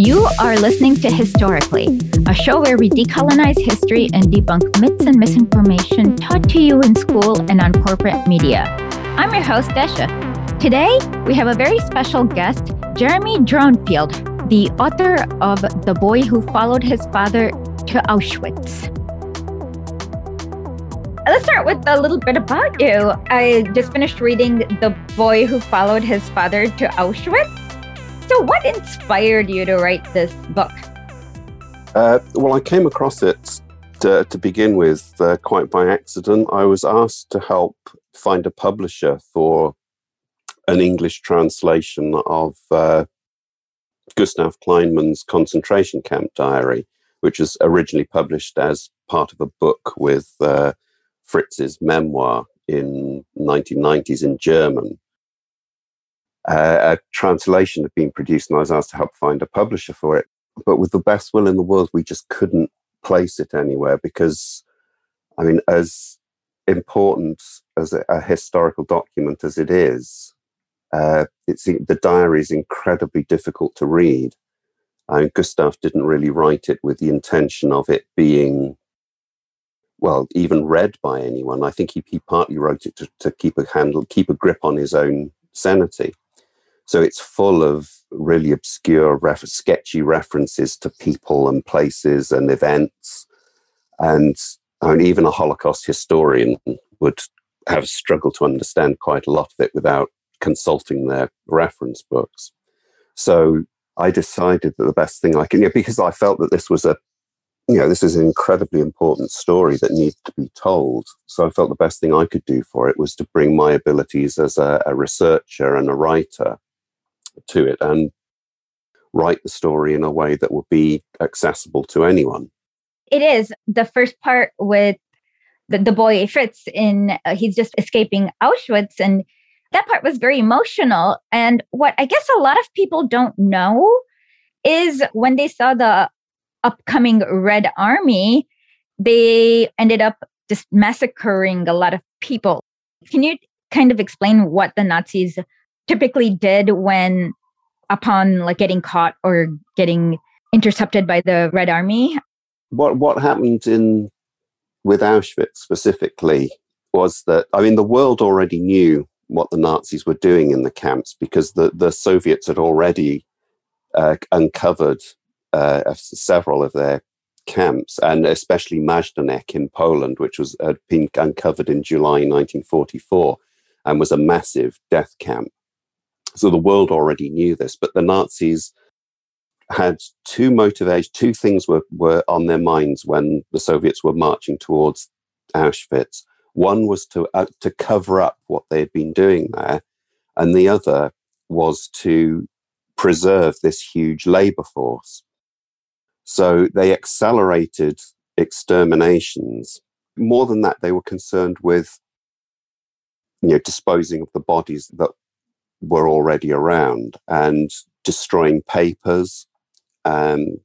You are listening to Historically, a show where we decolonize history and debunk myths and misinformation taught to you in school and on corporate media. I'm your host, Desha. Today, we have a very special guest, Jeremy Dronfield, the author of The Boy Who Followed His Father to Auschwitz. Let's start with a little bit about you. I just finished reading The Boy Who Followed His Father to Auschwitz. So, what inspired you to write this book? Uh, well, I came across it to, to begin with uh, quite by accident. I was asked to help find a publisher for an English translation of uh, Gustav Kleinmann's concentration camp diary, which was originally published as part of a book with uh, Fritz's memoir in 1990s in German. Uh, a translation had been produced, and I was asked to help find a publisher for it. But with the best will in the world, we just couldn't place it anywhere because, I mean, as important as a, a historical document as it is, uh, it's the diary is incredibly difficult to read. And Gustav didn't really write it with the intention of it being well, even read by anyone. I think he, he partly wrote it to, to keep a handle, keep a grip on his own sanity. So it's full of really obscure, ref- sketchy references to people and places and events. And I mean, even a Holocaust historian would have struggled to understand quite a lot of it without consulting their reference books. So I decided that the best thing I can, because I felt that this was a you know, this is an incredibly important story that needs to be told. So I felt the best thing I could do for it was to bring my abilities as a, a researcher and a writer to it and write the story in a way that would be accessible to anyone. It is the first part with the, the boy Fritz in uh, he's just escaping Auschwitz and that part was very emotional and what I guess a lot of people don't know is when they saw the upcoming Red Army, they ended up just massacring a lot of people. Can you kind of explain what the Nazis typically did when upon like getting caught or getting intercepted by the Red Army? What what happened in with Auschwitz specifically was that I mean the world already knew what the Nazis were doing in the camps because the, the Soviets had already uh, uncovered uh, several of their camps, and especially Majdanek in Poland, which was had been uncovered in July 1944 and was a massive death camp. So the world already knew this, but the Nazis had two motivations, two things were, were on their minds when the Soviets were marching towards Auschwitz. One was to uh, to cover up what they had been doing there, and the other was to preserve this huge labor force. So they accelerated exterminations. More than that, they were concerned with you know, disposing of the bodies that were already around and destroying papers. Um,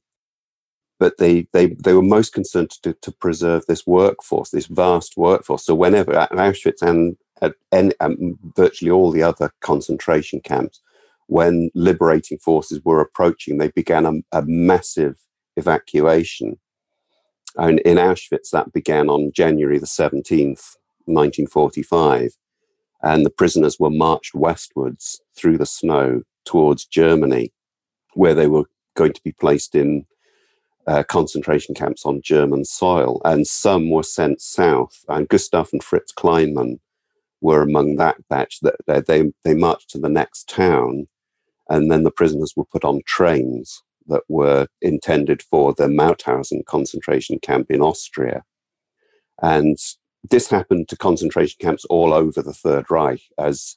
but they, they, they were most concerned to, to preserve this workforce, this vast workforce. So whenever Auschwitz and, um, virtually all the other concentration camps, when liberating forces were approaching, they began a, a massive evacuation. And in Auschwitz, that began on January the 17th, 1945. And the prisoners were marched westwards through the snow towards Germany, where they were going to be placed in uh, concentration camps on German soil. And some were sent south. And Gustav and Fritz Kleinmann were among that batch. That they, they marched to the next town, and then the prisoners were put on trains that were intended for the Mauthausen concentration camp in Austria. And this happened to concentration camps all over the Third Reich as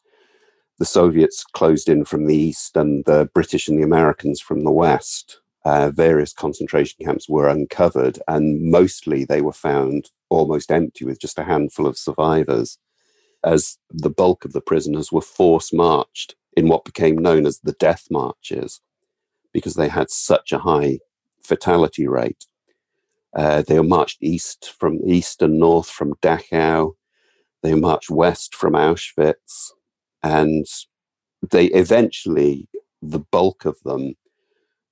the Soviets closed in from the east and the British and the Americans from the west. Uh, various concentration camps were uncovered, and mostly they were found almost empty with just a handful of survivors, as the bulk of the prisoners were force marched in what became known as the death marches because they had such a high fatality rate. Uh, they were marched east from east and north from Dachau. They marched west from Auschwitz, and they eventually, the bulk of them,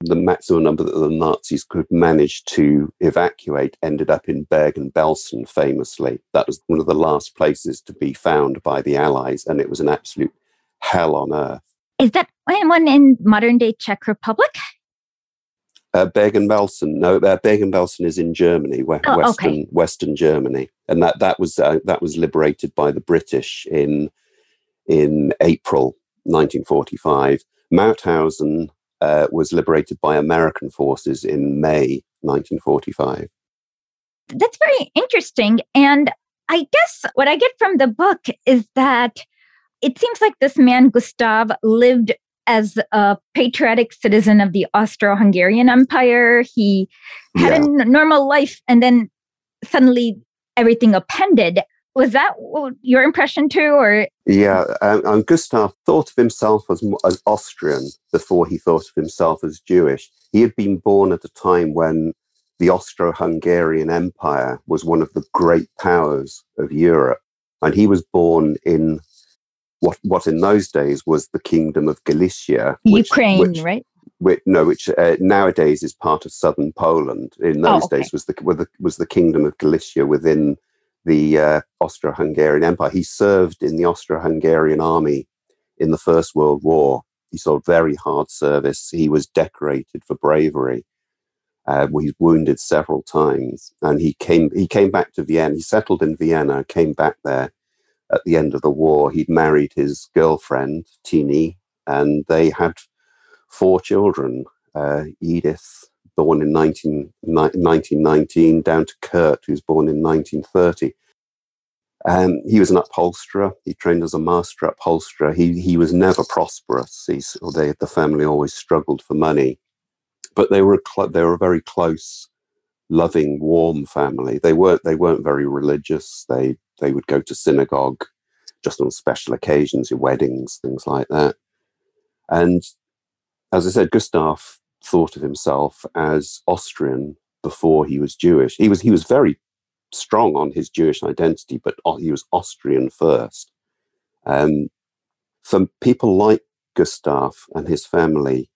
the maximum number that the Nazis could manage to evacuate ended up in Bergen-Belsen, famously. That was one of the last places to be found by the Allies, and it was an absolute hell on earth. Is that one in modern day Czech Republic? Uh, Bergen-Belsen, no, uh, Bergen-Belsen is in Germany, we- Oh, western okay. Western Germany, and that that was uh, that was liberated by the British in in April 1945. Mauthausen uh, was liberated by American forces in May 1945. That's very interesting. And I guess what I get from the book is that it seems like this man, Gustav, lived as a patriotic citizen of the Austro Hungarian Empire. He had Yeah. a n- normal life and then suddenly everything appended. Was that your impression too? Or Yeah, um, and Gustav thought of himself as, as Austrian before he thought of himself as Jewish. He had been born at a time when the Austro Hungarian Empire was one of the great powers of Europe. And he was born in what, what in those days was the Kingdom of Galicia. which- Ukraine, which- right? which, no, which uh, nowadays is part of southern Poland. In those Oh, okay. days, was the, was the was the kingdom of Galicia within the uh, Austro-Hungarian Empire. He served in the Austro-Hungarian army in the First World War. He saw very hard service. He was decorated for bravery. Uh, he was wounded several times, and he came. He came back to Vienna. He settled in Vienna. Came back there at the end of the war. He'd married his girlfriend Tini, and they had four children. Uh, Edith, born in 19, ni- 1919, down to Kurt, who's born in 1930. Um, he was an upholsterer. He trained as a master upholsterer. He he was never prosperous. He's, they, the family always struggled for money, but they were a clo- they were very close, loving, warm family. They weren't they weren't very religious. They they would go to synagogue just on special occasions, your weddings, things like that. And as I said, Gustav thought of himself as Austrian before he was Jewish. He was he was very strong on his Jewish identity, but he was Austrian first. Um, for people like Gustav and his family,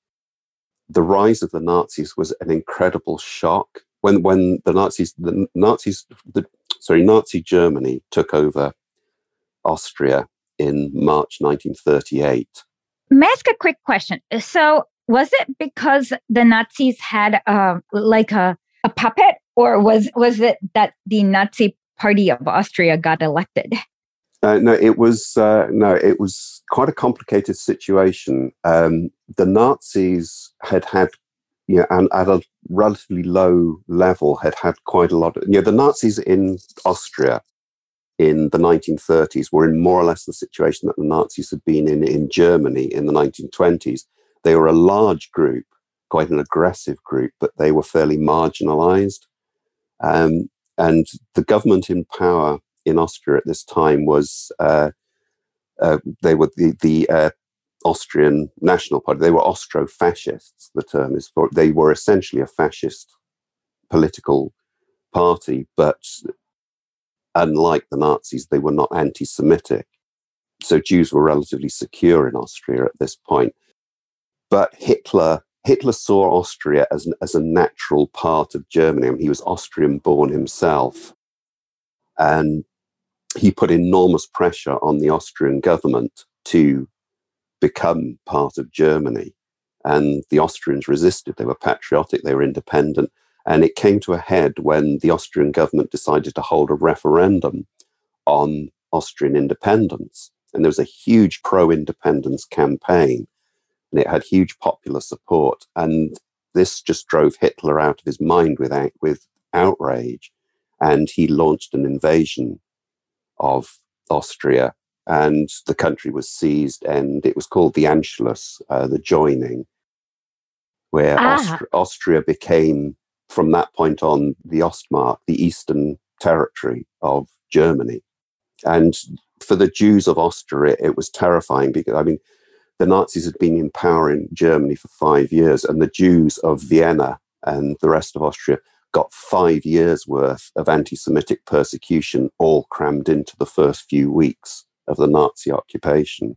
the rise of the Nazis was an incredible shock. When when the Nazis the Nazis the sorry Nazi Germany took over Austria in March 1938. May I ask a quick question? So, was it because the Nazis had uh, like a, a puppet, or was was it that the Nazi Party of Austria got elected? Uh, no, it was uh, no, it was quite a complicated situation. Um, the Nazis had had, you know, and at a relatively low level, had had quite a lot. Of, you know, the Nazis in Austria in the 1930s were in more or less the situation that the Nazis had been in in Germany in the 1920s. They were a large group, quite an aggressive group, but they were fairly marginalized. Um, and the government in power in Austria at this time was uh, uh, they were the, the uh, Austrian National Party. They were Austro-fascists. The term is for. They were essentially a fascist political party, but unlike the Nazis, they were not anti-Semitic. So Jews were relatively secure in Austria at this point. But Hitler Hitler saw Austria as, an, as a natural part of Germany. I mean, he was Austrian born himself. And he put enormous pressure on the Austrian government to become part of Germany. And the Austrians resisted. They were patriotic, they were independent. And it came to a head when the Austrian government decided to hold a referendum on Austrian independence. And there was a huge pro independence campaign, and it had huge popular support. And this just drove Hitler out of his mind with, with outrage. And he launched an invasion of Austria, and the country was seized, and it was called the Anschluss, uh, the joining, where Ah. Austri- Austria became, from that point on, the Ostmark, the eastern territory of Germany. And for the Jews of Austria, it was terrifying because, I mean, the Nazis had been in power in Germany for five years, and the Jews of Vienna and the rest of Austria got five years worth of anti Semitic persecution all crammed into the first few weeks of the Nazi occupation.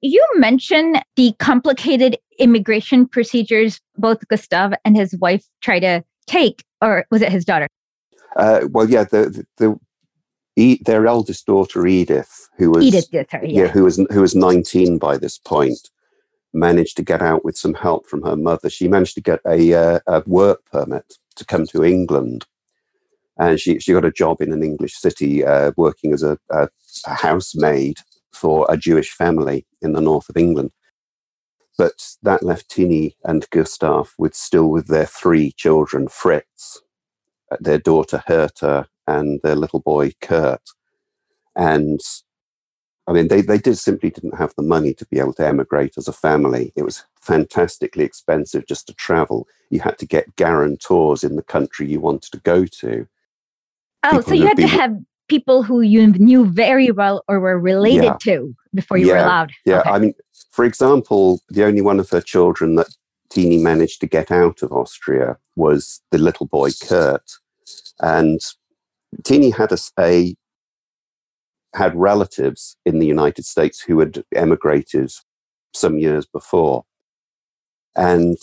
you mentioned the complicated immigration procedures both Gustav and his wife try to take, or was it his daughter? Uh, well, yeah, the, the, the, their eldest daughter Edith, who was Edith, sorry, yeah. yeah, who was who was nineteen by this point, managed to get out with some help from her mother. She managed to get a, uh, a work permit to come to England, and she she got a job in an English city uh, working as a, a, a housemaid for a Jewish family in the north of England. But that left Tini and Gustav with still with their three children, Fritz, uh, their daughter Herta, and their little boy Kurt. And I mean, they, they did simply didn't have the money to be able to emigrate as a family. It was fantastically expensive just to travel. You had to get guarantors in the country you wanted to go to. Oh, so you had to have people who you knew very well or were related yeah. to before you yeah. were allowed. Yeah, okay. I mean, for example, the only one of her children that Tini managed to get out of Austria was the little boy Kurt, and Tini had a, a had relatives in the United States who had emigrated some years before, and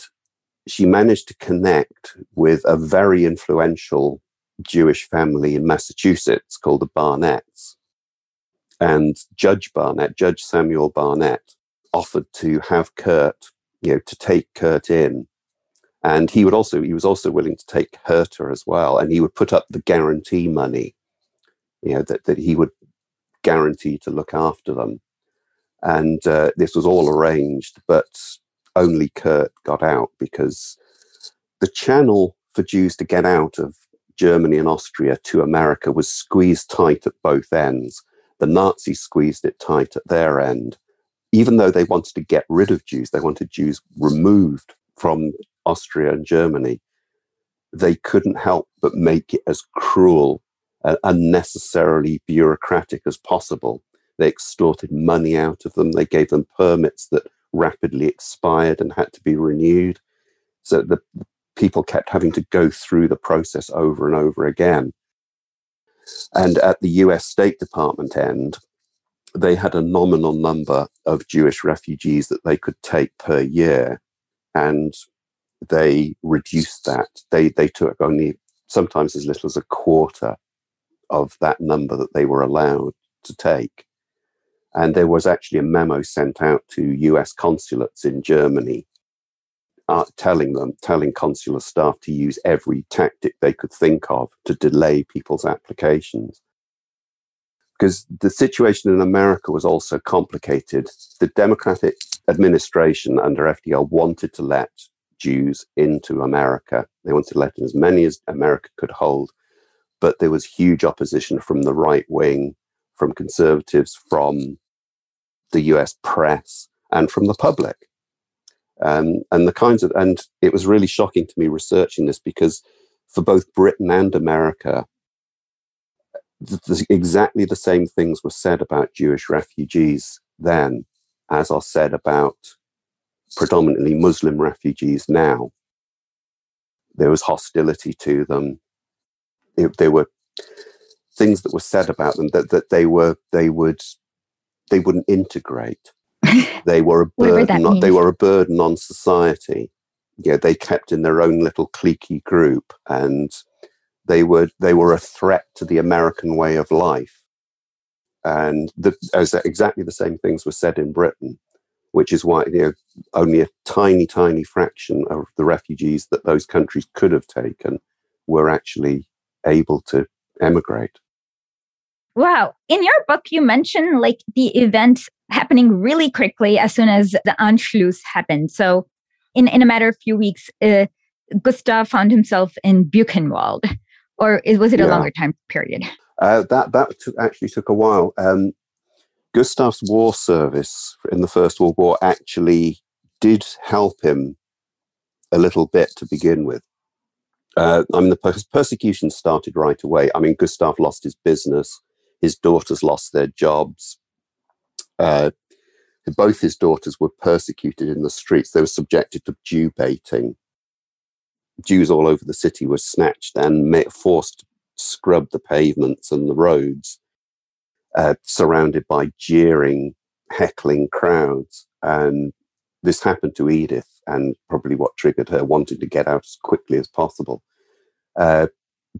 she managed to connect with a very influential Jewish family in Massachusetts called the Barnetts. And Judge Barnett, Judge Samuel Barnett, offered to have Kurt, you know, to take Kurt in. And he would also, he was also willing to take Herta as well. And he would put up the guarantee money, you know, that, that he would guarantee to look after them. And uh, this was all arranged, but only Kurt got out because the channel for Jews to get out of Germany and Austria to America was squeezed tight at both ends. The Nazis squeezed it tight at their end. Even though they wanted to get rid of Jews, they wanted Jews removed from Austria and Germany, they couldn't help but make it as cruel and unnecessarily bureaucratic as possible. They extorted money out of them. They gave them permits that rapidly expired and had to be renewed. So the people kept having to go through the process over and over again. And at the US State Department end, they had a nominal number of Jewish refugees that they could take per year. And they reduced that. They, they took only sometimes as little as a quarter of that number that they were allowed to take. And there was actually a memo sent out to US consulates in Germany uh, telling them, telling consular staff to use every tactic they could think of to delay people's applications. Because the situation in America was also complicated. The Democratic administration under FDR wanted to let Jews into America. They wanted to let in as many as America could hold. But there was huge opposition from the right wing, from conservatives, from the US press, and from the public. Um, and the kinds of, and it was really shocking to me researching this because for both Britain and America, th- th- exactly the same things were said about Jewish refugees then as are said about predominantly Muslim refugees now. There was hostility to them. It, there were things that were said about them that, that they were they would they wouldn't integrate they were a burden. On, they were a burden on society. Yeah, they kept in their own little cliquey group, and they were they were a threat to the American way of life. And the, as exactly the same things were said in Britain, which is why you know only a tiny, tiny fraction of the refugees that those countries could have taken were actually able to emigrate. Wow. In your book, you mentioned like the event happening really quickly as soon as the Anschluss happened. So, in, in a matter of few weeks, uh, Gustav found himself in Buchenwald, or was it a yeah. longer time period? Uh, that that actually took a while. Um, Gustav's war service in the First World War actually did help him a little bit to begin with. Uh, I mean, the per- persecution started right away. I mean, Gustav lost his business, his daughters lost their jobs, uh, both his daughters were persecuted in the streets. They were subjected to Jew baiting. Jews all over the city were snatched and forced to scrub the pavements and the roads, uh, surrounded by jeering heckling crowds. And this happened to Edith, and probably what triggered her wanting to get out as quickly as possible. Uh,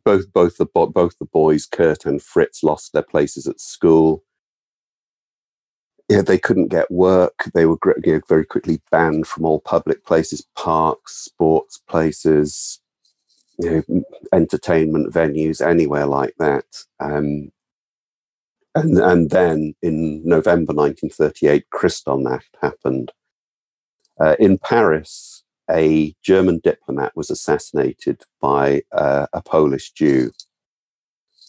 both both the both the boys, Kurt and Fritz, lost their places at school. Yeah, they couldn't get work. They were you know, very quickly banned from all public places, parks, sports places, you know, entertainment venues, anywhere like that. Um, and and then in November 1938, Kristallnacht happened. Uh, in Paris, a German diplomat was assassinated by uh, a Polish Jew.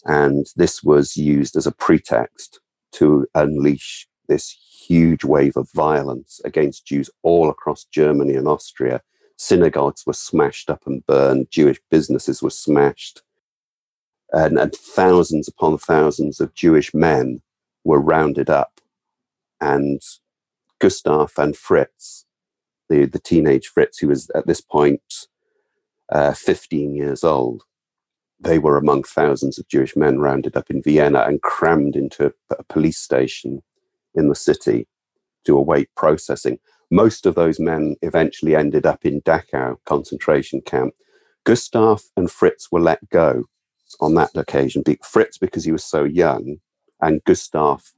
And this was used as a pretext to unleash this huge wave of violence against Jews all across Germany and Austria. Synagogues were smashed up and burned, Jewish businesses were smashed, and, and thousands upon thousands of Jewish men were rounded up. And Gustav and Fritz the, the teenage Fritz, who was at this point uh, 15 years old. They were among thousands of Jewish men rounded up in Vienna and crammed into a, a police station in the city to await processing. Most of those men eventually ended up in Dachau concentration camp. Gustav and Fritz were let go on that occasion. Fritz because he was so young, and Gustav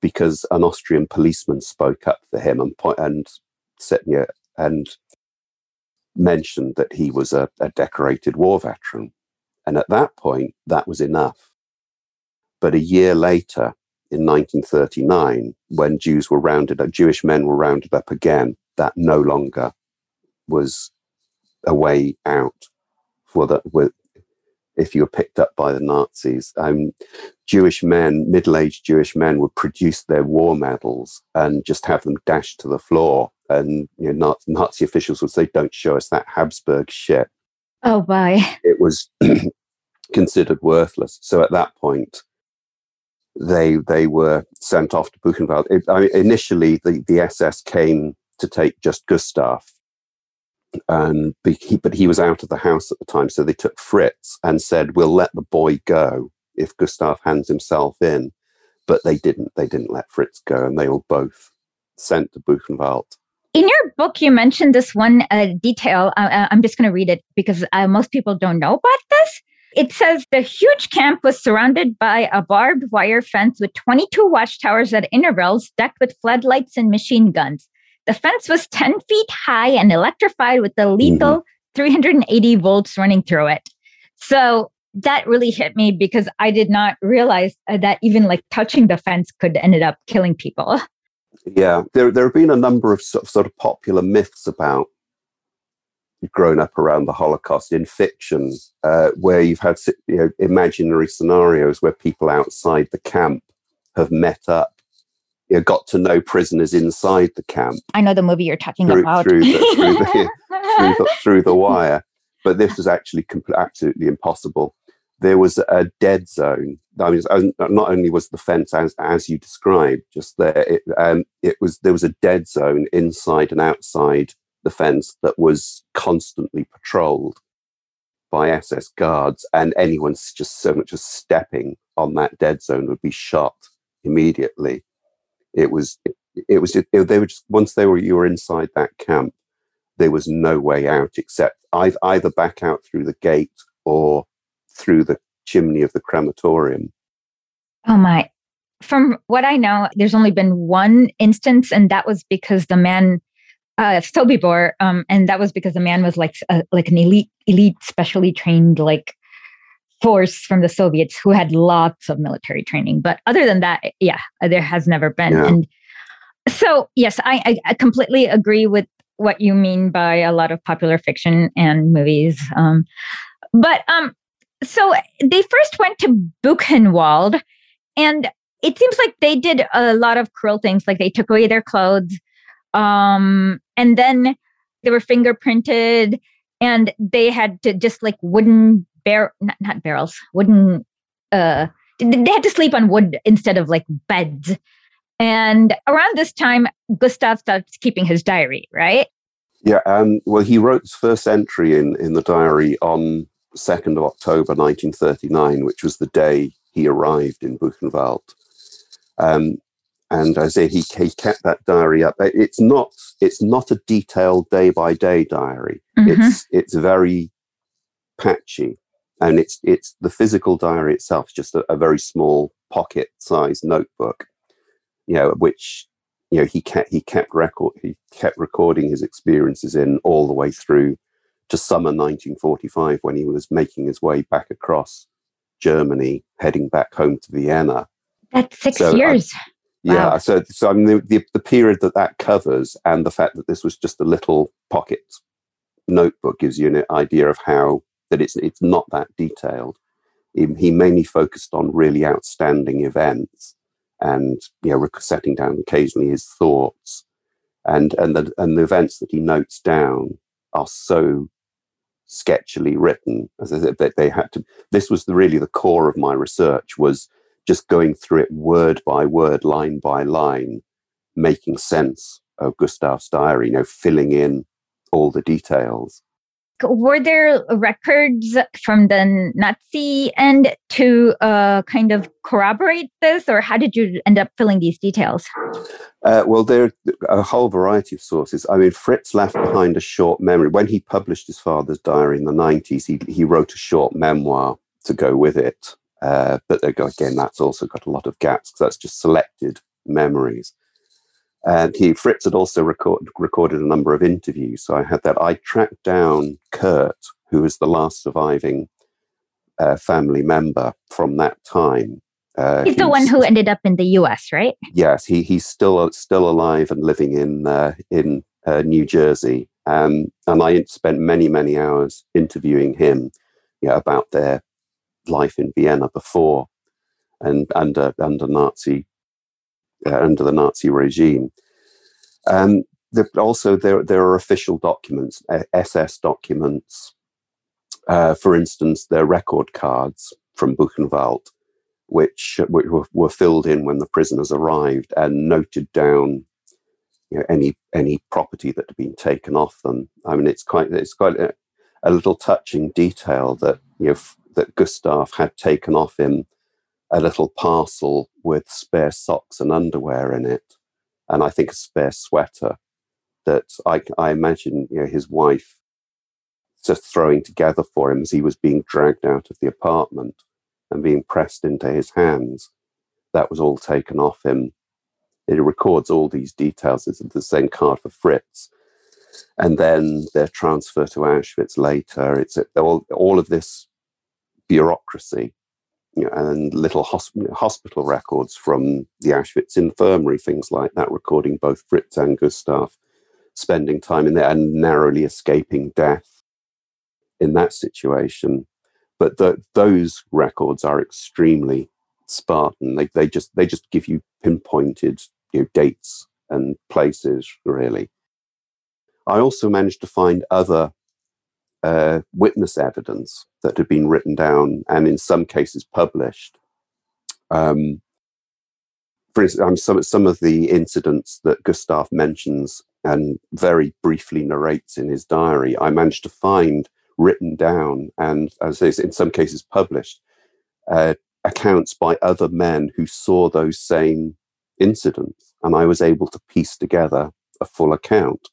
because an Austrian policeman spoke up for him and, and and mentioned that he was a, a decorated war veteran. And at that point, that was enough. But a year later, in 1939, when Jews were rounded up, Jewish men were rounded up again, that no longer was a way out for the, with, if you were picked up by the Nazis. Um, Jewish men, middle aged Jewish men, would produce their war medals and just have them dashed to the floor and you know, Nazi officials would say, "Don't show us that Habsburg shit." Oh, bye. It was considered worthless. So at that point, they they were sent off to Buchenwald. It, I initially, the, the SS came to take just Gustav, and he, but he was out of the house at the time, so they took Fritz and said, "We'll let the boy go if Gustav hands himself in." But they didn't. They didn't let Fritz go, and they were both sent to Buchenwald. In your book, you mentioned this one uh, detail. Uh, uh I'm just going to read it because uh, most people don't know about this. It says the huge camp was surrounded by a barbed wire fence with 22 watchtowers at intervals decked with floodlights and machine guns. The fence was 10 feet high and electrified with the lethal mm-hmm. 380 volts running through it. So that really hit me because I did not realize uh, that even like touching the fence could ended up killing people. Yeah, there there have been a number of sort of, sort of popular myths about grown up around the Holocaust in fiction, uh, where you've had you know, imaginary scenarios where people outside the camp have met up, you know, got to know prisoners inside the camp. I know the movie you're talking through, about through the, through, the, through, the, through the wire, but this was actually compl- absolutely impossible there was a dead zone. I mean, not only was the fence as as you described just there, it, um, it was there was a dead zone inside and outside the fence that was constantly patrolled by SS guards, and anyone just so much as stepping on that dead zone would be shot immediately. It was it, it was it, they were just once they were you were inside that camp, there was no way out except either back out through the gate or through the chimney of the crematorium. Oh my. From what I know, there's only been one instance, and that was because the man, uh, Sobibor, um, and that was because the man was like a, like an elite, elite, specially trained like force from the Soviets who had lots of military training. But other than that, yeah, there has never been. Yeah. And so, yes, I, I, I completely agree with what you mean by a lot of popular fiction and movies. Um, but um, so they first went to Buchenwald, and it seems like they did a lot of cruel things. Like they took away their clothes, um, and then they were fingerprinted, and they had to just like wooden bear, not, not barrels, wooden. Uh, they had to sleep on wood instead of like beds. And around this time, Gustav starts keeping his diary, right? Yeah. Um, well, he wrote his first entry in in the diary on 2nd of October 1939, which was the day he arrived in Buchenwald. Um, and I say he, he kept that diary up. It's not it's not a detailed day by day diary. Mm-hmm. It's it's very patchy, and it's it's the physical diary itself is just a, a very small pocket sized notebook, you know, which you know he kept he kept record he kept recording his experiences in all the way through to summer 1945 when he was making his way back across Germany, heading back home to Vienna. That's six so, years. Yeah, wow. so so I mean the, the, the period that that covers, and the fact that this was just a little pocket notebook gives you an idea of how that it's it's not that detailed. He, mainly focused on really outstanding events, and you know, setting down occasionally his thoughts, and and the and the events that he notes down are so sketchily written as I said, that they had to this was the, really the core of my research was just going through it word by word line by line making sense of gustav's diary you know filling in all the details were there records from the Nazi end to uh, kind of corroborate this, or how did you end up filling these details? Uh, well, there are a whole variety of sources. I mean, Fritz left behind a short memory. When he published his father's diary in the 90s, he, he wrote a short memoir to go with it. Uh, but again, that's also got a lot of gaps because that's just selected memories. And he, Fritz had also record, recorded a number of interviews. So I had that. I tracked down Kurt, who was the last surviving uh, family member from that time. Uh, he's the one who ended up in the U.S., right? Yes, he he's still still alive and living in uh, in uh, New Jersey. Um, and I spent many many hours interviewing him you know, about their life in Vienna before and under under Nazi uh, under the Nazi regime. Um, also, there there are official documents, SS documents. Uh, for instance, their record cards from Buchenwald, which, which were, were, filled in when the prisoners arrived and noted down you know, any any property that had been taken off them. I mean, it's quite it's quite a, a little touching detail that you know that Gustav had taken off him a little parcel with spare socks and underwear in it, and I think a spare sweater that I, I imagine you know, his wife just throwing together for him as he was being dragged out of the apartment and being pressed into his hands. That was all taken off him. It records all these details. It's the same card for Fritz. And then their transfer to Auschwitz later. It's all, all of this bureaucracy you know, and little hosp- hospital records from the Auschwitz infirmary, things like that, recording both Fritz and Gustav spending time in there and narrowly escaping death in that situation. But the, those records are extremely Spartan. They, they just they just give you pinpointed you know, dates and places, really. I also managed to find other uh, witness evidence that had been written down and in some cases published. Um, for instance, um, some, some of the incidents that Gustav mentions and very briefly narrates in his diary, I managed to find written down and, as is in some cases published, uh, accounts by other men who saw those same incidents. And I was able to piece together a full account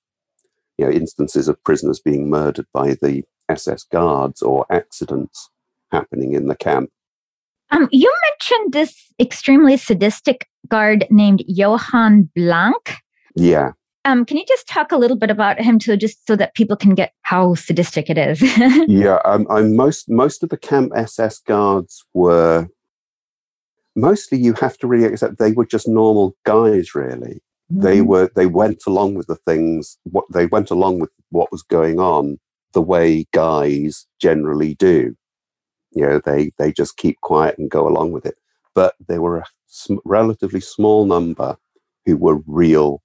you know, instances of prisoners being murdered by the SS guards or accidents happening in the camp. Um, you mentioned this extremely sadistic guard named Johann Blank. Yeah. Um, can you just talk a little bit about him too, just so that people can get how sadistic it is? yeah, um, I'm most most of the camp SS guards were mostly you have to really accept they were just normal guys, really. They mm-hmm. were they went along with the things what they went along with what was going on the way guys generally do. You know, they they just keep quiet and go along with it. But there were a sm- relatively small number who were real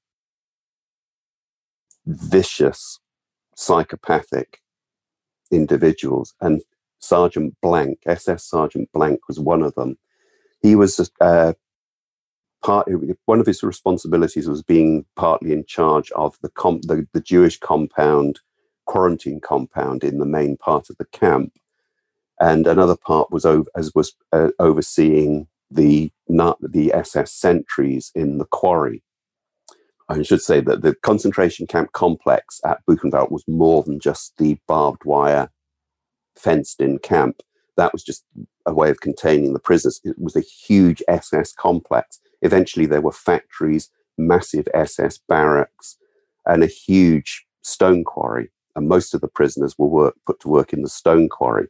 vicious psychopathic individuals and Sergeant Blank, SS Sergeant Blank was one of them. He was uh, part one of his responsibilities was being partly in charge of the, com- the, the Jewish compound quarantine compound in the main part of the camp, and another part was over, as was uh, overseeing the not the SS sentries in the quarry. I should say that the concentration camp complex at Buchenwald was more than just the barbed wire fenced in camp. That was just a way of containing the prisoners. It was a huge SS complex. Eventually, there were factories, massive SS barracks, and a huge stone quarry. And most of the prisoners were work, put to work in the stone quarry.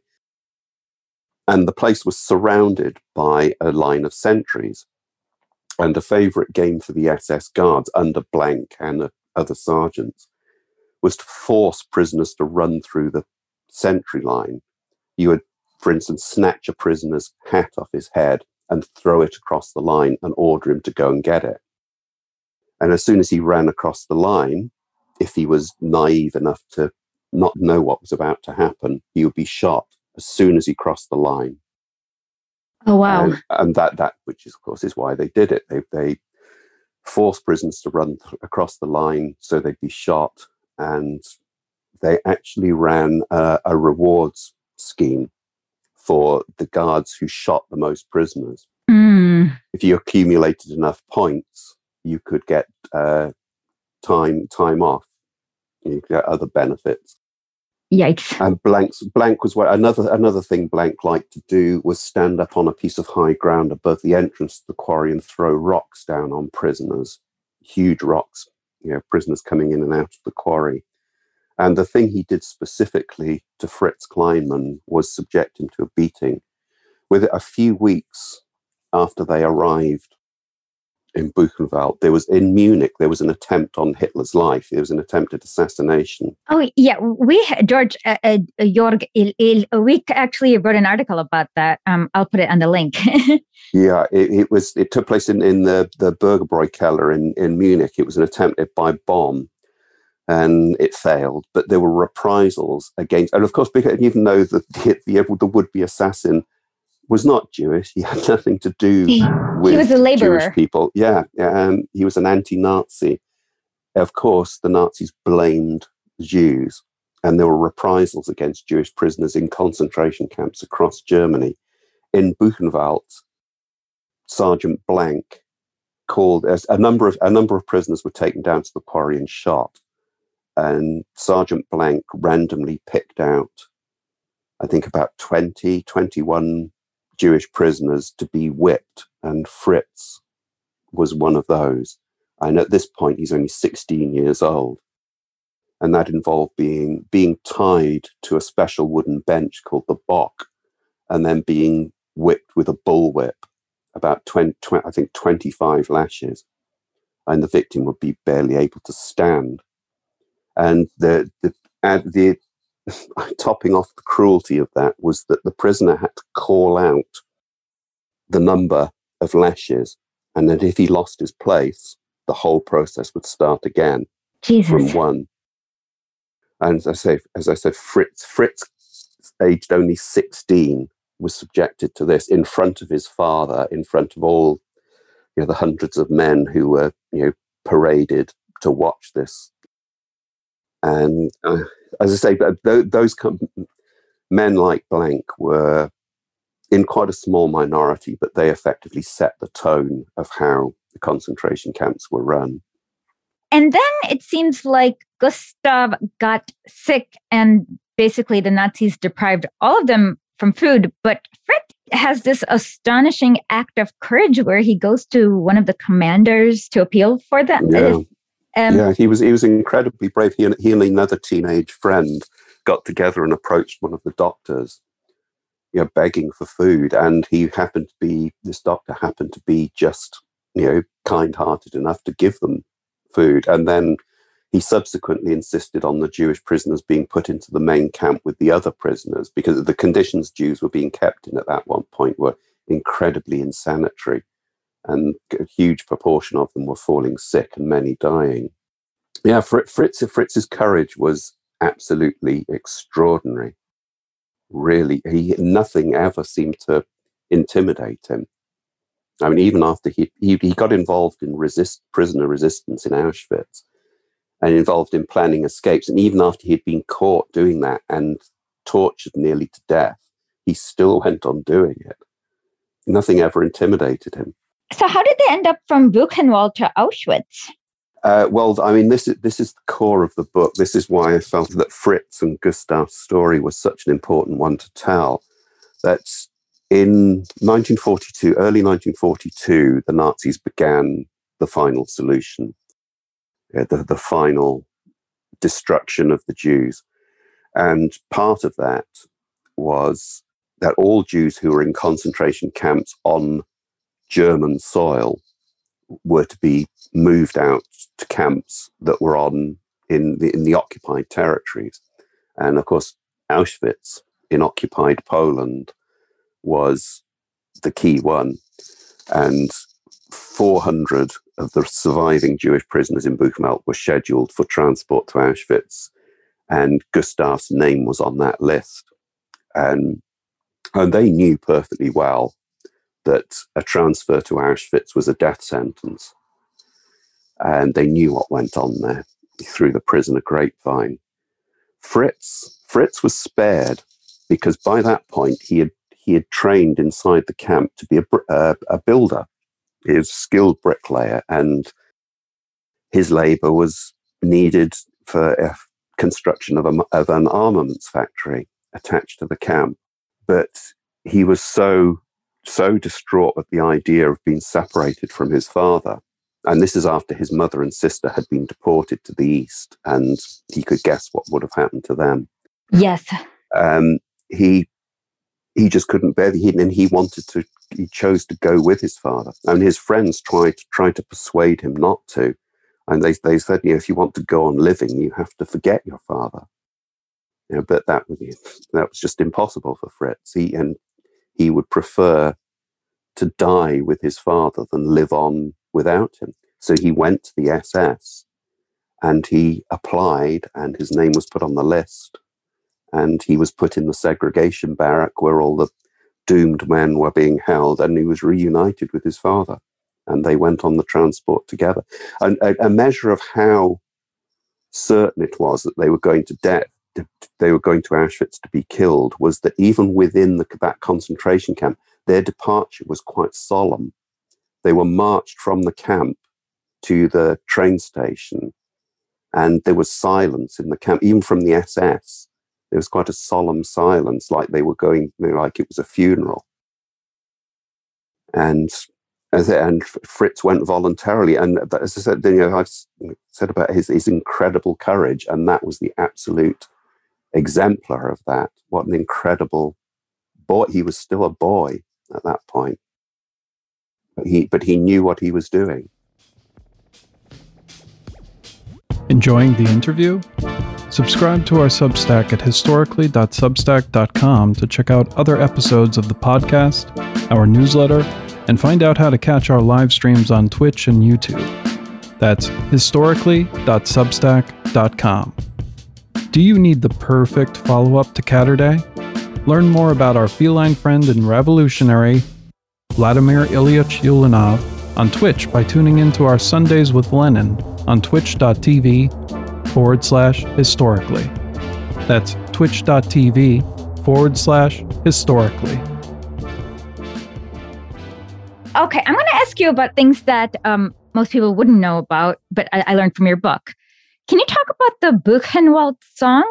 And the place was surrounded by a line of sentries. And a favorite game for the SS guards under Blank and other sergeants was to force prisoners to run through the sentry line. You would, for instance, snatch a prisoner's hat off his head and throw it across the line and order him to go and get it. And as soon as he ran across the line, if he was naive enough to not know what was about to happen, he would be shot as soon as he crossed the line. Oh wow! And, and that that which is of course is why they did it. They they forced prisoners to run th- across the line so they'd be shot, and they actually ran a, a rewards scheme for the guards who shot the most prisoners. Mm. If you accumulated enough points, you could get uh, time time off. You could get other benefits. Yikes! And Blank's Blank was what another another thing Blank liked to do was stand up on a piece of high ground above the entrance to the quarry and throw rocks down on prisoners, huge rocks. You know, prisoners coming in and out of the quarry. And the thing he did specifically to Fritz Kleinmann was subject him to a beating. With a few weeks after they arrived in Buchenwald, there was in Munich, there was an attempt on Hitler's life. There was an attempted assassination. Oh yeah, we George uh, uh, Jorg Il, Il, we actually wrote an article about that. Um, I'll put it on the link. yeah, it, it, was. It took place in, in the the Bürgerbräu Keller in in Munich. It was an attempt by bomb and it failed. But there were reprisals against, and of course, because even though the the, the, the would be assassin was not Jewish, he had nothing to do with he was a laborer. Jewish people. Yeah, and he was an anti-Nazi. Of course, the Nazis blamed Jews, and there were reprisals against Jewish prisoners in concentration camps across Germany. In Buchenwald, Sergeant Blank called as a number of a number of prisoners were taken down to the quarry and shot and Sergeant Blank randomly picked out, I think, about 20, 21 Jewish prisoners to be whipped, and Fritz was one of those. And at this point, he's only 16 years old. And that involved being, being tied to a special wooden bench called the Bock, and then being whipped with a bullwhip, about 20, 20 I think 25 lashes. And the victim would be barely able to stand and the the, the topping off the cruelty of that was that the prisoner had to call out the number of lashes, and that if he lost his place, the whole process would start again Jesus. from one. And as I say, as I said, Fritz, Fritz, aged only sixteen, was subjected to this in front of his father, in front of all, you know, the hundreds of men who were, you know, paraded to watch this and uh, as I say, th- those com- men like Blank were in quite a small minority, but they effectively set the tone of how the concentration camps were run. And then it seems like Gustav got sick, and basically the Nazis deprived all of them from food. But Fritz has this astonishing act of courage where he goes to one of the commanders to appeal for them. Yeah. Um, yeah, he was he was incredibly brave. He and, he and another teenage friend got together and approached one of the doctors, you know, begging for food. And he happened to be this doctor happened to be just you know kind-hearted enough to give them food. And then he subsequently insisted on the Jewish prisoners being put into the main camp with the other prisoners because the conditions Jews were being kept in at that one point were incredibly insanitary and a huge proportion of them were falling sick and many dying. Yeah, Fritz, Fritz's courage was absolutely extraordinary. Really, he nothing ever seemed to intimidate him. I mean, even after he he, he got involved in resist prisoner resistance in Auschwitz, and involved in planning escapes, and even after he'd been caught doing that and tortured nearly to death, he still went on doing it. Nothing ever intimidated him. So, how did they end up from Buchenwald to Auschwitz? Uh, well, I mean, this is this is the core of the book. This is why I felt that Fritz and Gustav's story was such an important one to tell. That in 1942, early 1942, the Nazis began the final solution, uh, the the final destruction of the Jews, and part of that was that all Jews who were in concentration camps on German soil were to be moved out to camps that were on in the in the occupied territories, and of course Auschwitz in occupied Poland was the key one, and 400 of the surviving Jewish prisoners in Buchenwald were scheduled for transport to Auschwitz, and Gustav's name was on that list, and and they knew perfectly well that a transfer to Auschwitz was a death sentence. And they knew what went on there through the prisoner grapevine. Fritz, Fritz was spared because by that point he had he had trained inside the camp to be a, uh, a builder. He was a skilled bricklayer, and his labor was needed for a construction of, a, of an armaments factory attached to the camp. But he was so so distraught at the idea of being separated from his father. And this is after his mother and sister had been deported to the east, and he could guess what would have happened to them. Yes. Um, he he just couldn't bear the heat, and he wanted to. He chose to go with his father, and his friends tried tried to persuade him not to. And they they said, you know, if you want to go on living, you have to forget your father. You know, but that that was just impossible for Fritz. He and he would prefer to die with his father than live on without him. So he went to the SS and he applied, and his name was put on the list. And he was put in the segregation barrack where all the doomed men were being held, and he was reunited with his father. And they went on the transport together. And a, a measure of how certain it was that they were going to death they were going to Auschwitz to be killed was that even within the, that concentration camp, their departure was quite solemn. They were marched from the camp to the train station, and there was silence in the camp, even from the SS. There was quite a solemn silence, like they were going, you know, like it was a funeral. And and Fritz went voluntarily. And as I said, you know, I've said about his, his incredible courage, and that was the absolute exemplar of that. What an incredible boy. He was still a boy at that point. But he, but he knew what he was doing. Enjoying the interview? Subscribe to our Substack at historically.substack.com to check out other episodes of the podcast, our newsletter, and find out how to catch our live streams on Twitch and YouTube. That's historically.substack.com. Do you need the perfect follow up to Catterday? Learn more about our feline friend and revolutionary, Vladimir Ilyich Ulyanov, on Twitch by tuning into our Sundays with Lenin on twitch.tv forward slash historically. That's twitch.tv forward slash historically. Okay, I'm going to ask you about things that um, most people wouldn't know about, but I, I learned from your book. Can you talk about the Buchenwald song?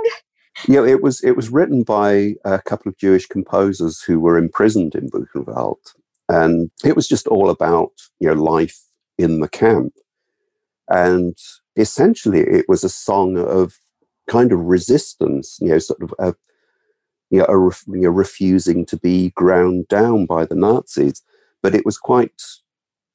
Yeah, it was it was written by a couple of Jewish composers who were imprisoned in Buchenwald, and it was just all about you know life in the camp, and essentially it was a song of kind of resistance, you know, sort of a, you know, a, you know refusing to be ground down by the Nazis, but it was quite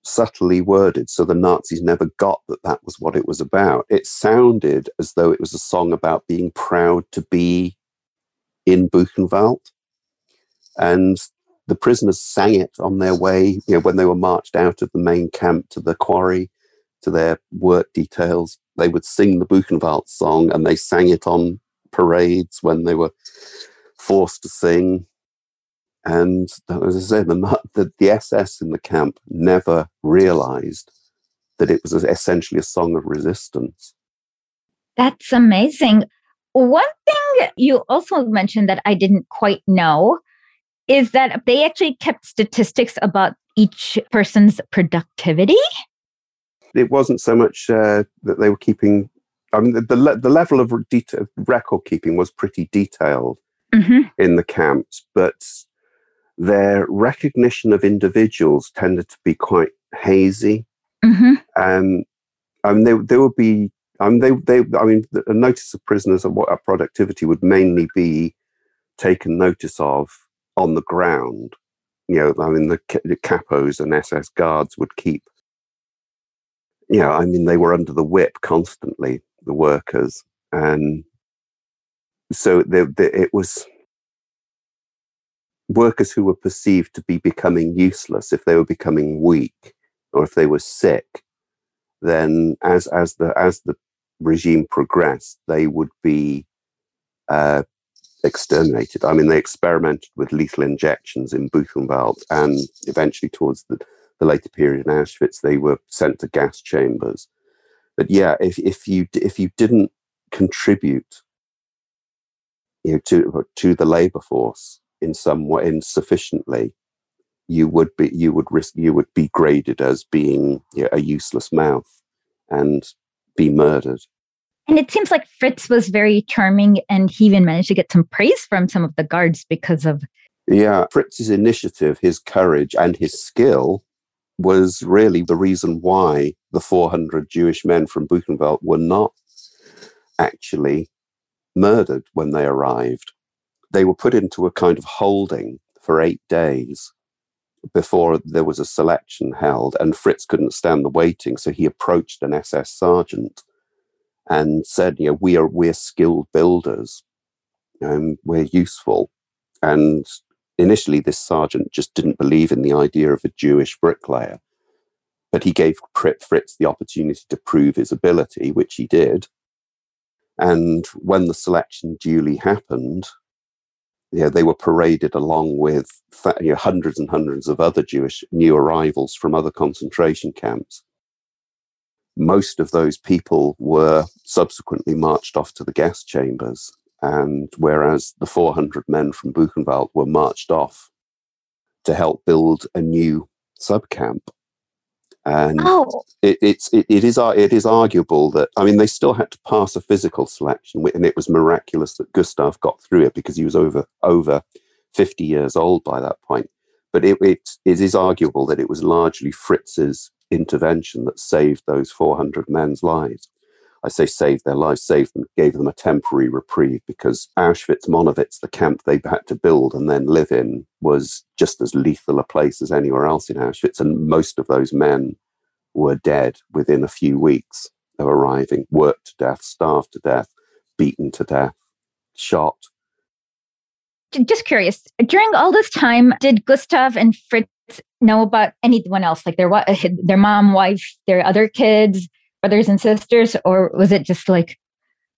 subtly worded so the Nazis never got that that was what it was about. It sounded as though it was a song about being proud to be in Buchenwald. And the prisoners sang it on their way, you know, when they were marched out of the main camp to the quarry, to their work details. They would sing the Buchenwald song and they sang it on parades when they were forced to sing. And as I said, the, the, the SS in the camp never realized that it was essentially a song of resistance. That's amazing. One thing you also mentioned that I didn't quite know is that they actually kept statistics about each person's productivity? It wasn't so much uh, that they were keeping. I mean, the the, the level of detail, record keeping was pretty detailed mm-hmm. in the camps, but their recognition of individuals tended to be quite hazy. Mm-hmm. Um, I mean, there, there would be, I mean, they, they, I mean, a notice of prisoners and what our productivity would mainly be taken notice of on the ground. You know, I mean, the, the capos and SS guards would keep, you know, I mean, they were under the whip constantly, the workers. And so they, they, it was, workers who were perceived to be becoming useless, if they were becoming weak or if they were sick, then as as the as the regime progressed, they would be uh, exterminated. I mean, they experimented with lethal injections in Buchenwald, and eventually, towards the, the later period in Auschwitz, they were sent to gas chambers. But yeah, if if you if you didn't contribute you know, to to the labor force, in some way insufficiently, you would be you would risk you would be graded as being you know, a useless mouth and be murdered. And it seems like Fritz was very charming, and he even managed to get some praise from some of the guards because of. Yeah, Fritz's initiative, his courage, and his skill was really the reason why the 400 Jewish men from Buchenwald were not actually murdered when they arrived they were put into a kind of holding for eight days before there was a selection held, and Fritz couldn't stand the waiting, so he approached an SS sergeant and said, "You know, we are we're skilled builders, and we're useful." And initially, this sergeant just didn't believe in the idea of a Jewish bricklayer, but he gave Fritz the opportunity to prove his ability, which he did. And when the selection duly happened, you know, they were paraded along with you know, hundreds and hundreds of other Jewish new arrivals from other concentration camps. Most of those people were subsequently marched off to the gas chambers, and whereas the 400 men from Buchenwald were marched off to help build a new subcamp and oh. it, it's it, it is it is arguable that I mean they still had to pass a physical selection, and it was miraculous that Gustav got through it because he was over over fifty years old by that point. But it, it, it is arguable that it was largely Fritz's intervention that saved those 400 men's lives. I say saved their lives, saved them, gave them a temporary reprieve because Auschwitz Monowitz, the camp they had to build and then live in, was just as lethal a place as anywhere else in Auschwitz. And most of those men were dead within a few weeks of arriving, worked to death, starved to death, beaten to death, shot. Just curious, during all this time, did Gustav and Fritz know about anyone else, like their their mom, wife, their other kids? Brothers and sisters, or was it just like?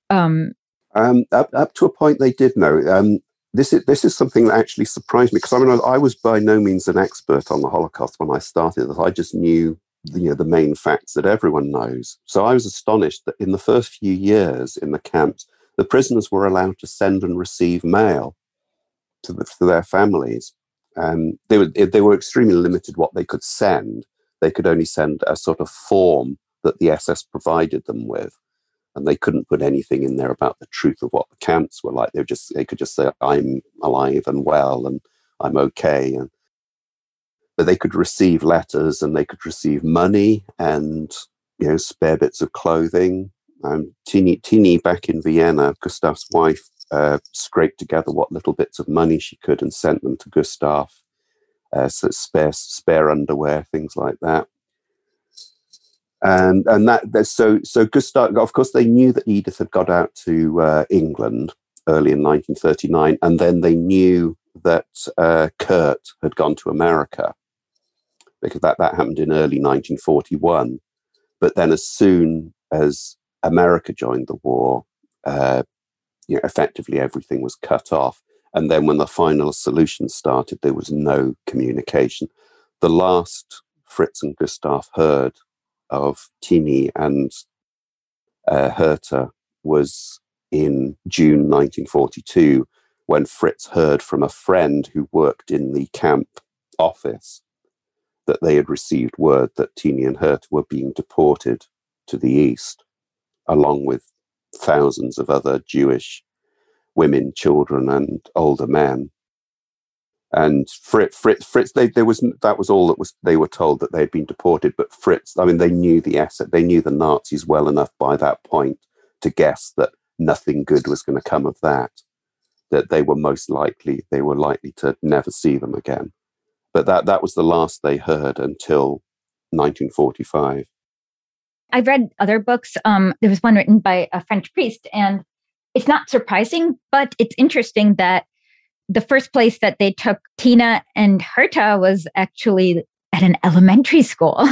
Um, um, up, up to a point, they did know. Um, this is this is something that actually surprised me because I mean I, was by no means an expert on the Holocaust when I started. this. I just knew the, you know the main facts that everyone knows. So I was astonished that in the first few years in the camps, the prisoners were allowed to send and receive mail to, the, to their families. Um, they were they were extremely limited what they could send. They could only send a sort of form that the SS provided them with. And they couldn't put anything in there about the truth of what the camps were like. They were just they could just say, I'm alive and well and I'm okay. And but they could receive letters and they could receive money and you know spare bits of clothing. Um, Tini, Tini back in Vienna, Gustav's wife, uh, scraped together what little bits of money she could and sent them to Gustav. Uh, so spare spare underwear, things like that and and that so so Gustav. Of course, they knew that Edith had got out to uh, England early in 1939, and then they knew that uh, Kurt had gone to America because that that happened in early 1941. But then, as soon as America joined the war, uh, you know, effectively everything was cut off. And then, when the final solution started, there was no communication. The last Fritz and Gustav heard of Tini and uh, Herta was in June 1942 when Fritz heard from a friend who worked in the camp office that they had received word that Tini and Herta were being deported to the east, along with thousands of other Jewish women, children, and older men. And Fritz, Fritz, Fritz they, there was that was all that was they were told that they had been deported. But Fritz, I mean, they knew the asset, they knew the Nazis well enough by that point to guess that nothing good was going to come of that. That they were most likely they were likely to never see them again. But that that was the last they heard until 1945. I've read other books. Um, there was one written by a French priest, and it's not surprising, but it's interesting that the first place that they took Tini and Herta was actually at an elementary school.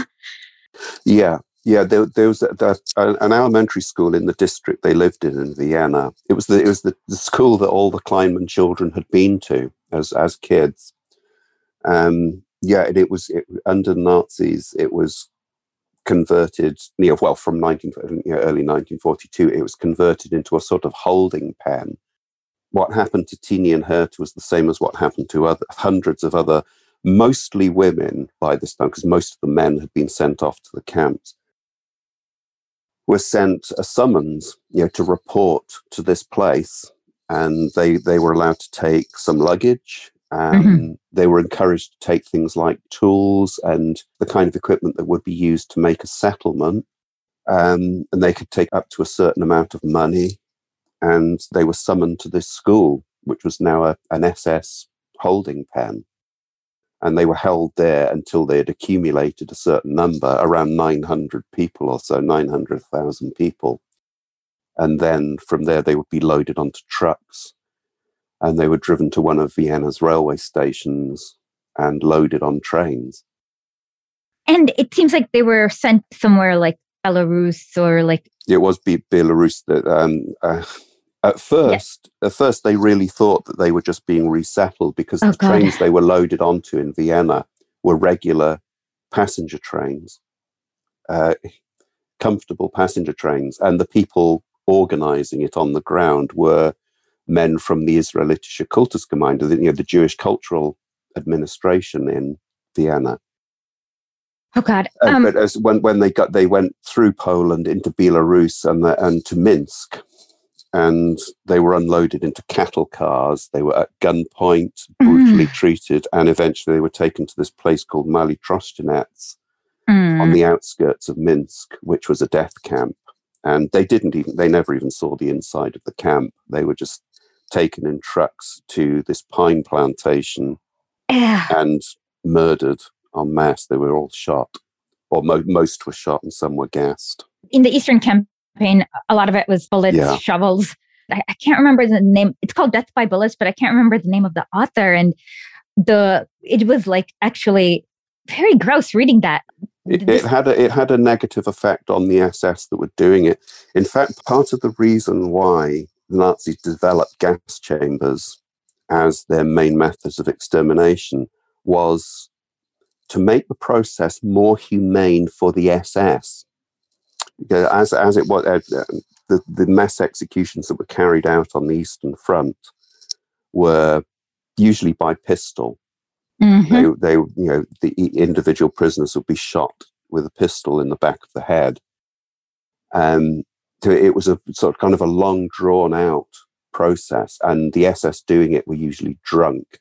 Yeah, yeah. There, there was a, a, an elementary school in the district they lived in in Vienna. It was the it was the, the school that all the Kleinmann children had been to as as kids. Um, yeah, and it was it, under Nazis. It was converted, you know, well, from 19, you know, early 1942, it was converted into a sort of holding pen what happened to Tini and Herta was the same as what happened to other, hundreds of other, mostly women by this time, because most of the men had been sent off to the camps, were sent a summons you know, to report to this place. And they, they were allowed to take some luggage. Um, mm-hmm. They were encouraged to take things like tools and the kind of equipment that would be used to make a settlement. Um, and they could take up to a certain amount of money and they were summoned to this school, which was now a, an SS holding pen. And they were held there until they had accumulated a certain number, around 900 people or so, 900,000 people. And then from there, they would be loaded onto trucks and they were driven to one of Vienna's railway stations and loaded on trains. And it seems like they were sent somewhere like Belarus or like. It was Belarus that um, uh, at first, yeah. at first, they really thought that they were just being resettled because oh, the God. trains they were loaded onto in Vienna were regular passenger trains, uh, comfortable passenger trains, and the people organizing it on the ground were men from the Israelitische Kultusgemeinde, the, you know, the Jewish cultural administration in Vienna. Oh God! Um, uh, but as when when they got they went through Poland into Belarus and the, and to Minsk, and they were unloaded into cattle cars. They were at gunpoint, brutally mm. treated, and eventually they were taken to this place called Mali Trostianets mm. on the outskirts of Minsk, which was a death camp. And they didn't even, they never even saw the inside of the camp. They were just taken in trucks to this pine plantation yeah. and murdered en masse. They were all shot, or mo- most were shot and some were gassed. In the Eastern Camp pain. A lot of it was bullets, yeah. shovels. I, I, can't remember the name. It's called Death by Bullets, but I can't remember the name of the author. And the it was like actually very gross reading that. It, it, had a, it had a negative effect on the SS that were doing it. In fact, part of the reason why the Nazis developed gas chambers as their main methods of extermination was to make the process more humane for the SS as as it was, uh, the the mass executions that were carried out on the Eastern Front were usually by pistol. Mm-hmm. They, they, you know, the individual prisoners would be shot with a pistol in the back of the head. Um, so it was a sort of kind of a long drawn out process, and the SS doing it were usually drunk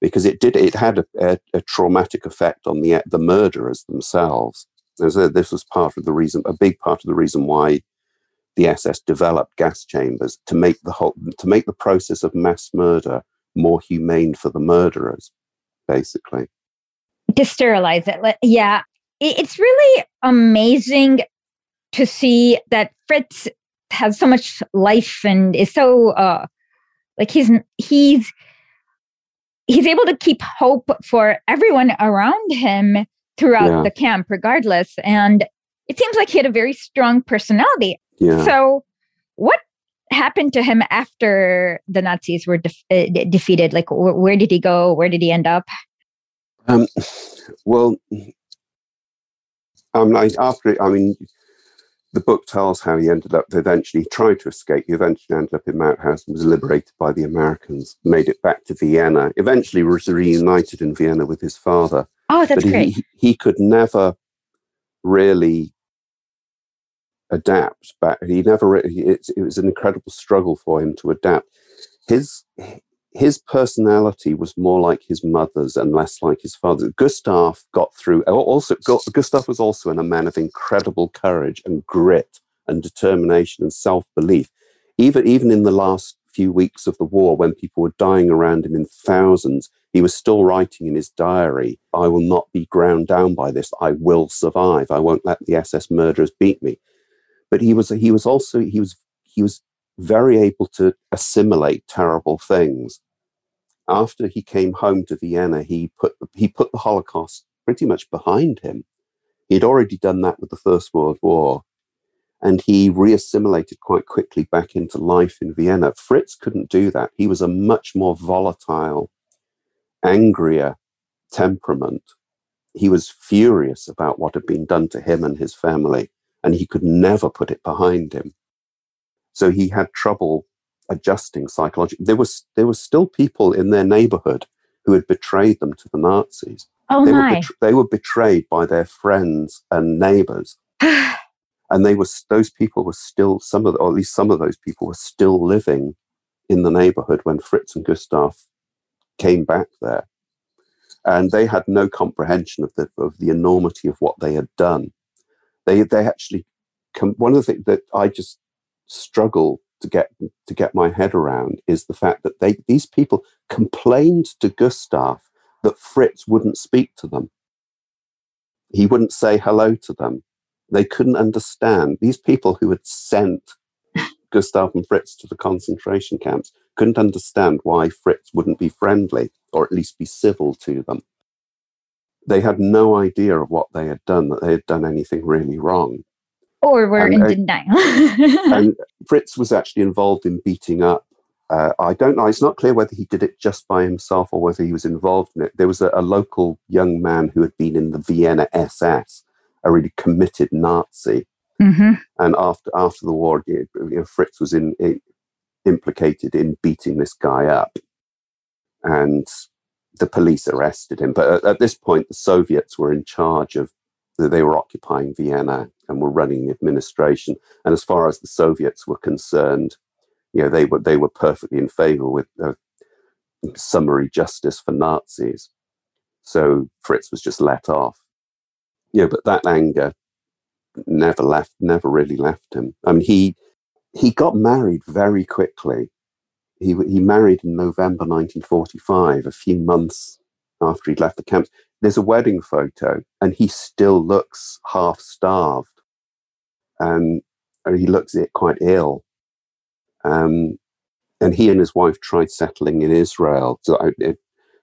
because it did it had a, a, a traumatic effect on the the murderers themselves. A, this was part of the reason, a big part of the reason why the SS developed gas chambers to make the whole, to make the process of mass murder more humane for the murderers, basically. To sterilize it, yeah. It's really amazing to see that Fritz has so much life and is so uh, like he's he's he's able to keep hope for everyone around him throughout yeah. the camp, regardless. And it seems like he had a very strong personality. Yeah. So, what happened to him after the Nazis were uh, defeated? Like, wh- where did he go? Where did he end up? Um, well, um, like after, I mean, the book tells how he ended up eventually he tried to escape. He eventually ended up in Mauthausen, was liberated by the Americans, made it back to Vienna, eventually was reunited in Vienna with his father. Oh, that's but great. He, he could never really adapt back. He never, it, it was an incredible struggle for him to adapt. His, his personality was more like his mother's and less like his father's. Gustav got through. Also, Gustav was also a man of incredible courage and grit and determination and self-belief. Even even in the last few weeks of the war, when people were dying around him in thousands, he was still writing in his diary, "I will not be ground down by this. I will survive. I won't let the SS murderers beat me." But he was he was also he was he was very able to assimilate terrible things. After he came home to Vienna, he put he put the Holocaust pretty much behind him. He'd already done that with the First World War, and he reassimilated quite quickly back into life in Vienna. Fritz couldn't do that. He was a much more volatile, angrier temperament. He was furious about what had been done to him and his family, and he could never put it behind him. So he had trouble adjusting psychologically. There was there were still people in their neighborhood who had betrayed them to the Nazis. Oh they, my! Were betr- they were betrayed by their friends and neighbors, and they were those people were still some of, the, or at least some of those people were still living in the neighborhood when Fritz and Gustav came back there, and they had no comprehension of the of the enormity of what they had done. They they actually one of the things that I just struggle to get to get my head around is the fact that they these people complained to Gustav that Fritz wouldn't speak to them. He wouldn't say hello to them. They couldn't understand. These people who had sent Gustav and Fritz to the concentration camps couldn't understand why Fritz wouldn't be friendly or at least be civil to them. They had no idea of what they had done, that they had done anything really wrong or were and, in uh, denial. and Fritz was actually involved in beating up. Uh, I don't know. It's not clear whether he did it just by himself or whether he was involved in it. There was a, a local young man who had been in the Vienna SS, a really committed Nazi, hmm and after after the war, you know, Fritz was in, in implicated in beating this guy up, and the police arrested him. But at, at this point, the Soviets were in charge of. They were occupying Vienna and were running the administration. And as far as the Soviets were concerned, you know, they were they were perfectly in favor with uh, summary justice for Nazis. So Fritz was just let off. Yeah, but that anger never left, never really left him. I mean, he he got married very quickly. He he married in November 1945, a few months after he'd left the camps. There's a wedding photo, and he still looks half starved um, and he looks quite ill. Um, and he and his wife tried settling in Israel so it,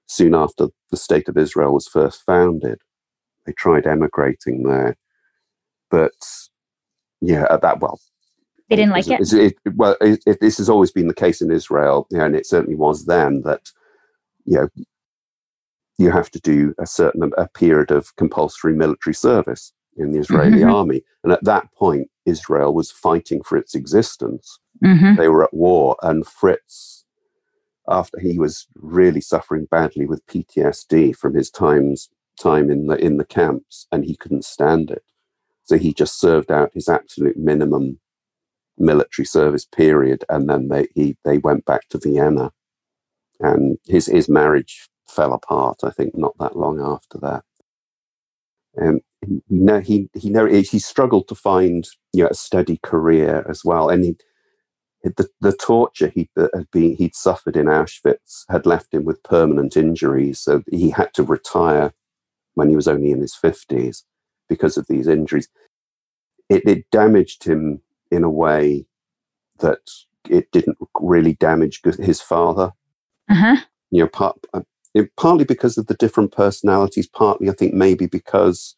soon after the state of Israel was first founded. They tried emigrating there, but yeah, at that well, They didn't like it. it- well, it, it, this has always been the case in Israel, you know, and it certainly was then that you know you have to do a certain a period of compulsory military service in the Israeli Mhm. army, and at that point, Israel was fighting for its existence. hmm They were at war, and Fritz, after he was really suffering badly with PTSD from his times time in the in the camps, and he couldn't stand it, so he just served out his absolute minimum military service period, and then they he they went back to Vienna, and his his marriage fell apart. I think not that long after that. Um, he, he he no, he struggled to find you know a steady career as well, and he, the the torture he had been he'd suffered in Auschwitz had left him with permanent injuries, so he had to retire when he was only in his fifties because of these injuries. It, it damaged him in a way that it didn't really damage his father. Uh-huh. You know, part, uh, it, partly because of the different personalities, partly I think maybe because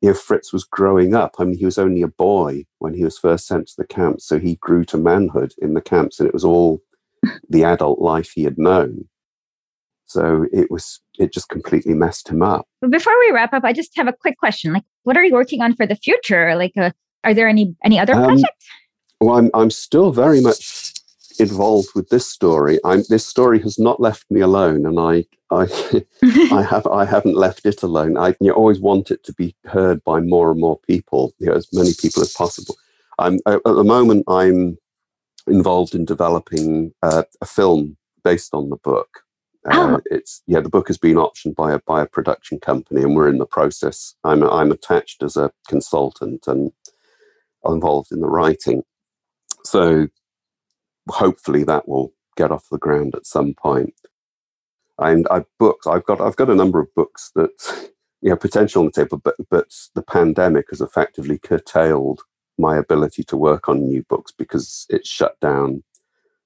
you know Fritz was growing up. I mean, he was only a boy when he was first sent to the camps, so he grew to manhood in the camps, and it was all the adult life he had known. So it was it just completely messed him up. But before we wrap up, I just have a quick question. Like, what are you working on for the future? Like, uh, Are there any any other um, projects? Well, I'm I'm still very much involved with this story. I'm, this story has not left me alone, and I I I have I haven't left it alone. I you always want it to be heard by more and more people, you know, as many people as possible. I'm at the moment I'm involved in developing uh, a film based on the book. Uh, oh. It's yeah, the book has been optioned by a by a production company, and we're in the process. I'm I'm attached as a consultant and involved in the writing. So hopefully that will get off the ground at some point. And I books I've got I've got a number of books that you know potential on the table, but but the pandemic has effectively curtailed my ability to work on new books because it shut down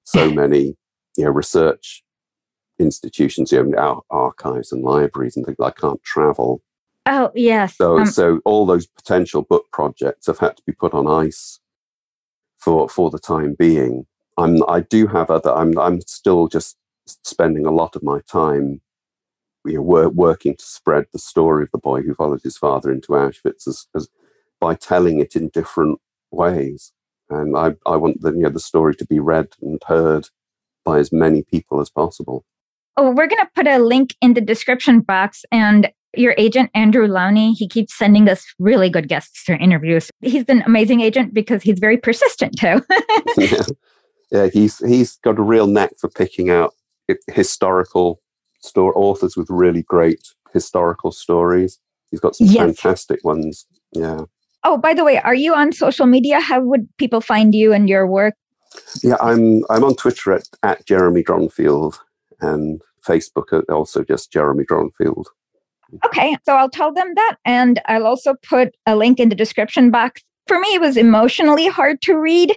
so many you know research institutions, you know, archives and libraries and things. I can't travel. Oh yes. So um, so all those potential book projects have had to be put on ice for for the time being. I'm I do have other. I'm I'm still just spending a lot of my time you know, wor- working to spread the story of the boy who followed his father into Auschwitz as, as by telling it in different ways. And I, I want the, you know, the story to be read and heard by as many people as possible. Oh, we're going to put a link in the description box. And your agent, Andrew Lownie, he keeps sending us really good guests for interviews. He's an amazing agent because he's very persistent too. yeah. yeah, he's he's got a real knack for picking out historical story authors with really great historical stories. He's got some yes. fantastic ones. Yeah. Oh, by the way, are you on social media? How would people find you and your work? Yeah, I'm I'm on Twitter at, at Jeremy Dronfield and Facebook also just Jeremy Dronfield. Okay, so I'll tell them that. And I'll also put a link in the description box. For me, it was emotionally hard to read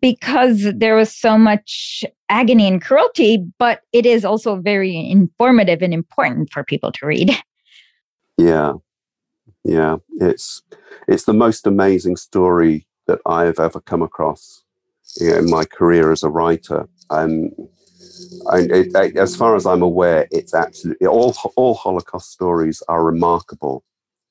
because there was so much agony and cruelty, but it is also very informative and important for people to read. Yeah. Yeah. It's it's the most amazing story that I've ever come across you know, in my career as a writer. Um, it, it, as far as I'm aware, it's absolutely all all Holocaust stories are remarkable,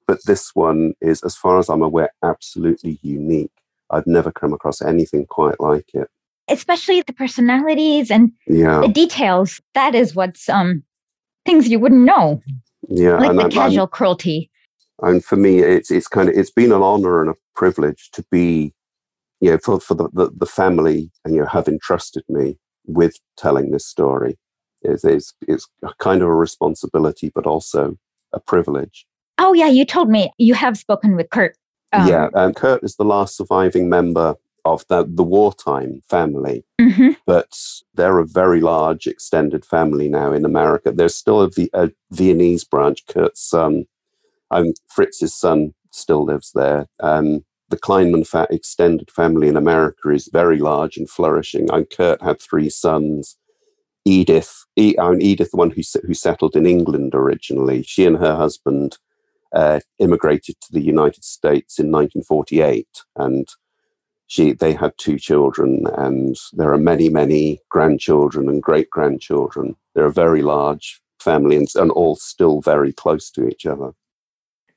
but this one is, as far as I'm aware, absolutely unique. I've never come across anything quite like it. Especially the personalities and yeah. the details. That is what's um things you wouldn't know. Yeah, like the I'm, casual I'm, cruelty. And for me, it's it's kind of it's been an honor and a privilege to be, you know, for for the the, the family and you know have entrusted me with telling this story. It's, it's, it's kind of a responsibility, but also a privilege. Oh, yeah, you told me you have spoken with Kurt. Um, yeah, and Kurt is the last surviving member of the, the wartime family, mm-hmm. but they're a very large extended family now in America. There's still a, v- a Viennese branch. Kurt's son, um, Fritz's son, still lives there. Um, the Kleinmann fa- extended family in America is very large and flourishing. And Kurt had three sons. Edith, e- I mean, Edith, the one who, who settled in England originally, she and her husband uh, immigrated to the United States in 1948, and she they had two children, and there are many, many grandchildren and great grandchildren. They're a very large family, and, and all still very close to each other.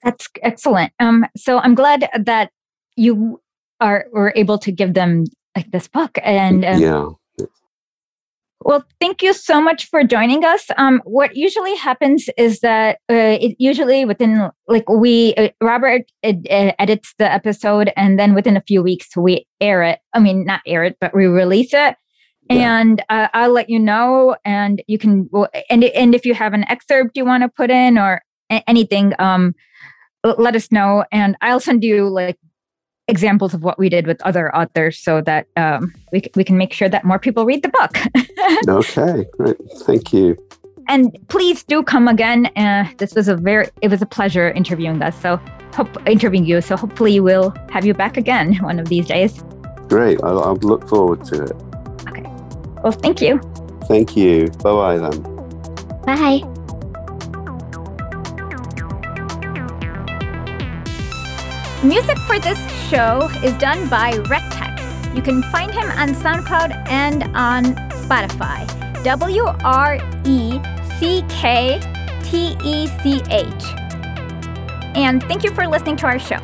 That's excellent. Um, so I'm glad that you are were able to give them like this book and um, yeah well, thank you so much for joining us. Um, what usually happens is that uh, it usually within like we uh, Robert ed- edits the episode, and then within a few weeks we air it. I mean, not air it, but we release it. Yeah. And uh, I'll let you know, and you can. And and if you have an excerpt you want to put in or anything, um, let us know, and I'll send you like examples of what we did with other authors so that um, we, we can make sure that more people read the book. okay, great. Thank you. And please do come again. Uh, this was a very, it was a pleasure interviewing us. So, hope interviewing you. So, hopefully, we'll have you back again one of these days. Great. I'll, I'll look forward to it. Okay. Well, thank you. Thank you. Bye bye then. Bye. Music for this show is done by Wrecktech. You can find him on SoundCloud and on Spotify. W R E C K T E C H. And thank you for listening to our show.